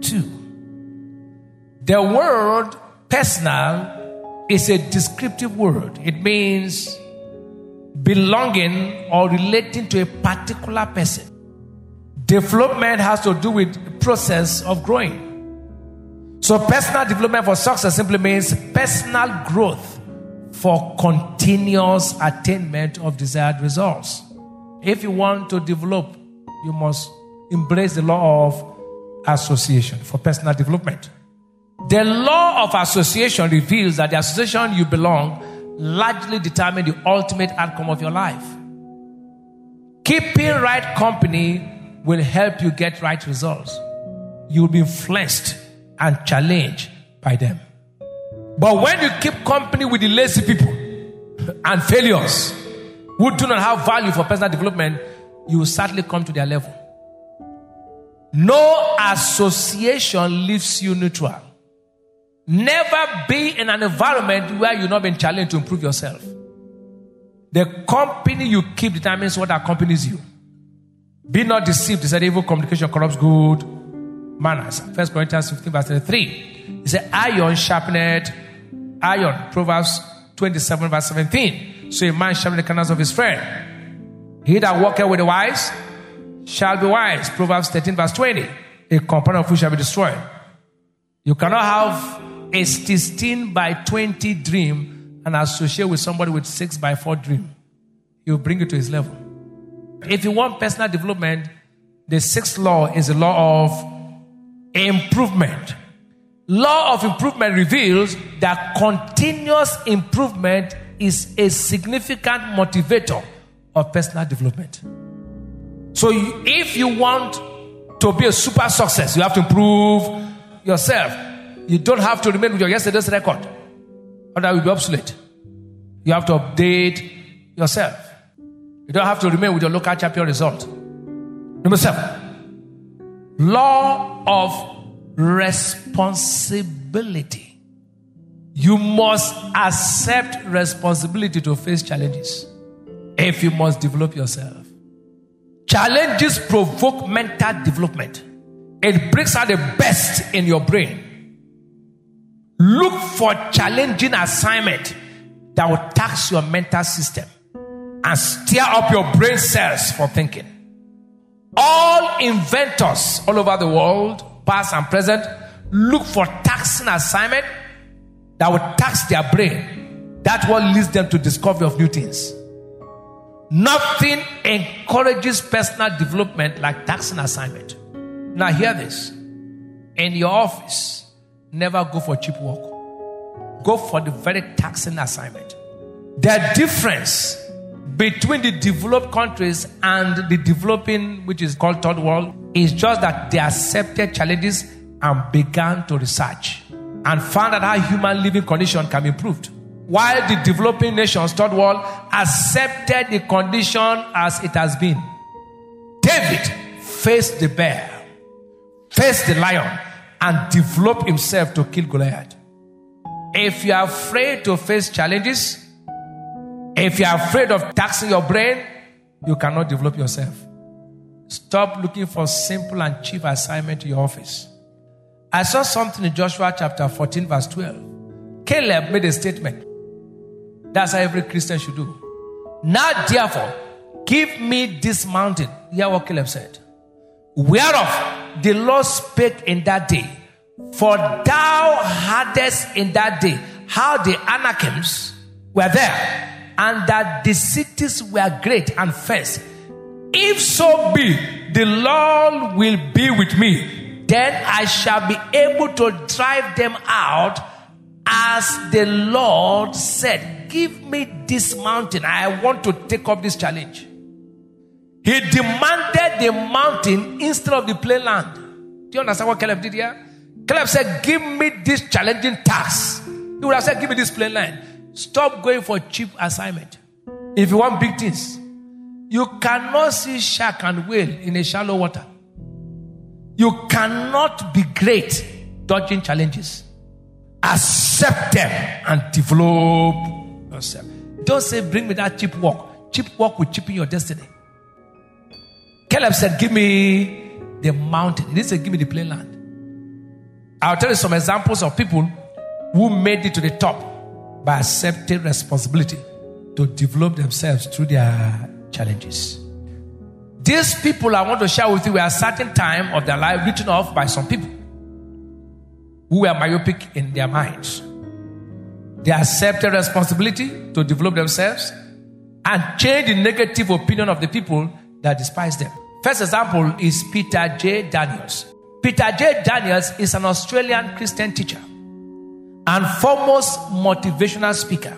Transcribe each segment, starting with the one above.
2. The word personal is a descriptive word. It means belonging or relating to a particular person. Development has to do with process of growing. So, personal development for success simply means personal growth for continuous attainment of desired results. If you want to develop, you must embrace the law of association for personal development. The law of association reveals that the association you belong largely determine the ultimate outcome of your life. Keeping right company will help you get right results. You will be influenced and challenged by them. But when you keep company with the lazy people and failures who do not have value for personal development, you will certainly come to their level. No association leaves you neutral. Never be in an environment where you're not being challenged to improve yourself. The company you keep determines what accompanies you. Be not deceived. He said, evil communication corrupts good manners. First Corinthians 15, verse 33. He said, iron sharpened iron. Proverbs 27, verse 17. So a man sharpen the canals of his friend. He that walketh with the wise shall be wise. Proverbs 13, verse 20. A companion of who shall be destroyed. You cannot have a 16 by 20 dream and associate with somebody with 6 by 4 dream. He'll bring you to his level. If you want personal development, the sixth law is the law of improvement. Law of improvement reveals that continuous improvement is a significant motivator of personal development. So, if you want to be a super success, you have to improve yourself. You don't have to remain with your yesterday's record, or that will be obsolete. You have to update yourself. You don't have to remain with your local champion result. Number seven, law of responsibility. You must accept responsibility to face challenges if you must develop yourself. Challenges provoke mental development, it brings out the best in your brain. Look for challenging assignment that will tax your mental system and stir up your brain cells for thinking. All inventors all over the world, past and present, look for taxing assignment that will tax their brain. That's what leads them to discovery of new things. Nothing encourages personal development like taxing assignment. Now hear this. In your office, never go for cheap work. Go for the very taxing assignment. The difference between the developed countries and the developing, which is called third world, is just that they accepted challenges and began to research and found out how human living condition can be improved. While the developing nations, third world, accepted the condition as it has been. David faced the bear, faced the lion, and developed himself to kill Goliath. If you are afraid to face challenges, if you are afraid of taxing your brain, you cannot develop yourself. Stop looking for simple and cheap assignment to your office. I saw something in Joshua chapter 14, verse 12. Caleb made a statement. That's how every Christian should do. Now, therefore, give me this mountain. Hear what Caleb said. Whereof the Lord spake in that day. For thou hadst in that day how the Anakims were there, and that the cities were great and fenced. If so be the Lord will be with me, then I shall be able to drive them out as the Lord said. Give me this mountain. I want to take up this challenge. He demanded the mountain instead of the plain land. Do you understand what Caleb did here? Caleb said, Give me this challenging task. He would have said, Give me this plain line. Stop going for cheap assignment. If you want big things, you cannot see shark and whale in a shallow water. You cannot be great dodging challenges. Accept them and develop yourself. Don't say, Bring me that cheap walk. Cheap walk will cheapen your destiny. Caleb said, Give me the mountain. He didn't say, Give me the plain land. I'll tell you some examples of people who made it to the top by accepting responsibility to develop themselves through their challenges. These people I want to share with you were a certain time of their life written off by some people who were myopic in their minds. They accepted responsibility to develop themselves and change the negative opinion of the people that despise them. First example is Peter J. Daniels. Peter J. Daniels is an Australian Christian teacher and foremost motivational speaker.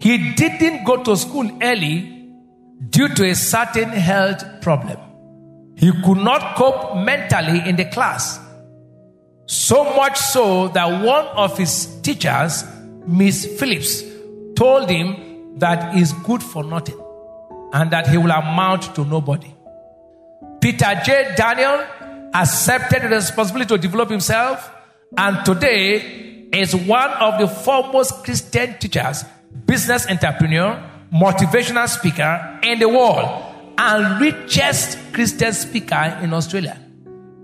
He didn't go to school early due to a certain health problem. He could not cope mentally in the class. So much so that one of his teachers, Miss Phillips, told him that he's good for nothing and that he will amount to nobody. Peter J. Daniel accepted the responsibility to develop himself, and today is one of the foremost Christian teachers, business entrepreneur, motivational speaker in the world, and richest Christian speaker in Australia.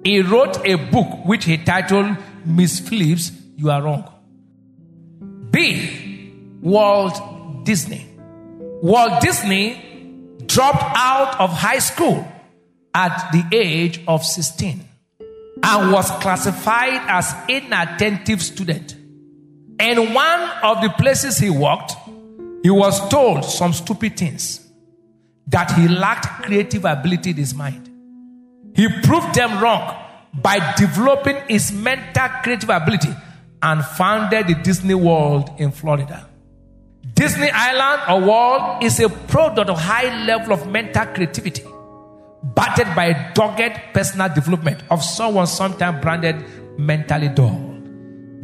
He wrote a book which he titled Miss Phillips, You Are Wrong. B. Walt Disney. Walt Disney dropped out of high school at the age of 16 and was classified as inattentive student. In one of the places he worked, he was told some stupid things that he lacked creative ability in his mind. He proved them wrong by developing his mental creative ability and founded the Disney World in Florida. Disney Island or World is a product of high level of mental creativity battered by a dogged personal development of someone sometimes branded mentally dull.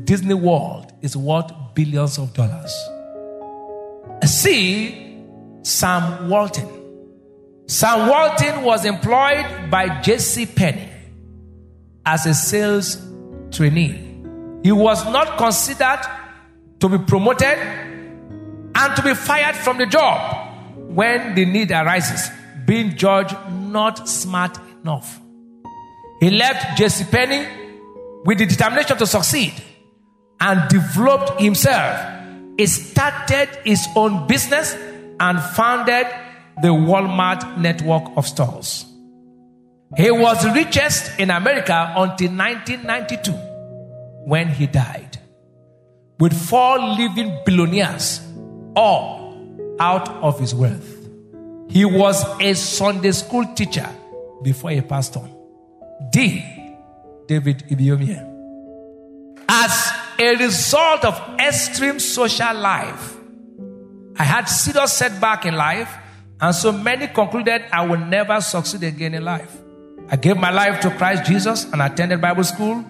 Disney World is worth billions of dollars. See Sam Walton. Sam Walton was employed by J.C. Penney as a sales trainee. He was not considered to be promoted and to be fired from the job when the need arises being judged not smart enough. He left J.C. Penney with the determination to succeed and developed himself. He started his own business and founded the Walmart network of stores. He was richest in America until 1992 when he died, with four living billionaires, all out of his wealth. He was a Sunday school teacher before he passed on. D. David Ibiyeomie. As a result of extreme social life, I had serious setback in life, and so many concluded I will never succeed again in life. I gave my life to Christ Jesus and attended Bible school.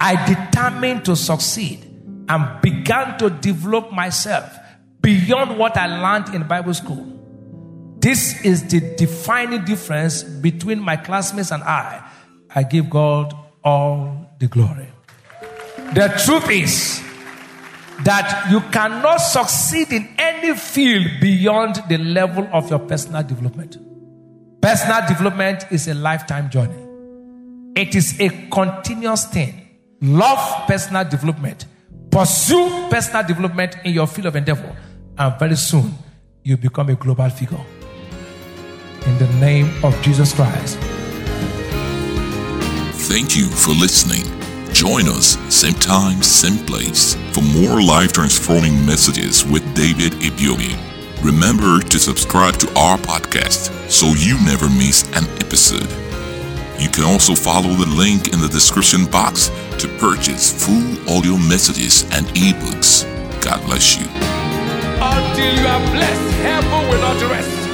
I determined to succeed and began to develop myself beyond what I learned in Bible school. This is the defining difference between my classmates and I. I give God all the glory. The truth is that you cannot succeed in any field beyond the level of your personal development. Personal development is a lifetime journey, it is a continuous thing. Love personal development, pursue personal development in your field of endeavor, and very soon you become a global figure in the name of Jesus Christ. Thank you for listening. Join us same time, same place for more life transforming messages with David Ibiyeomie. Remember to subscribe to our podcast so you never miss an episode. You can also follow the link in the description box to purchase full audio messages and ebooks. God bless you. Until you are blessed, heaven will not rest.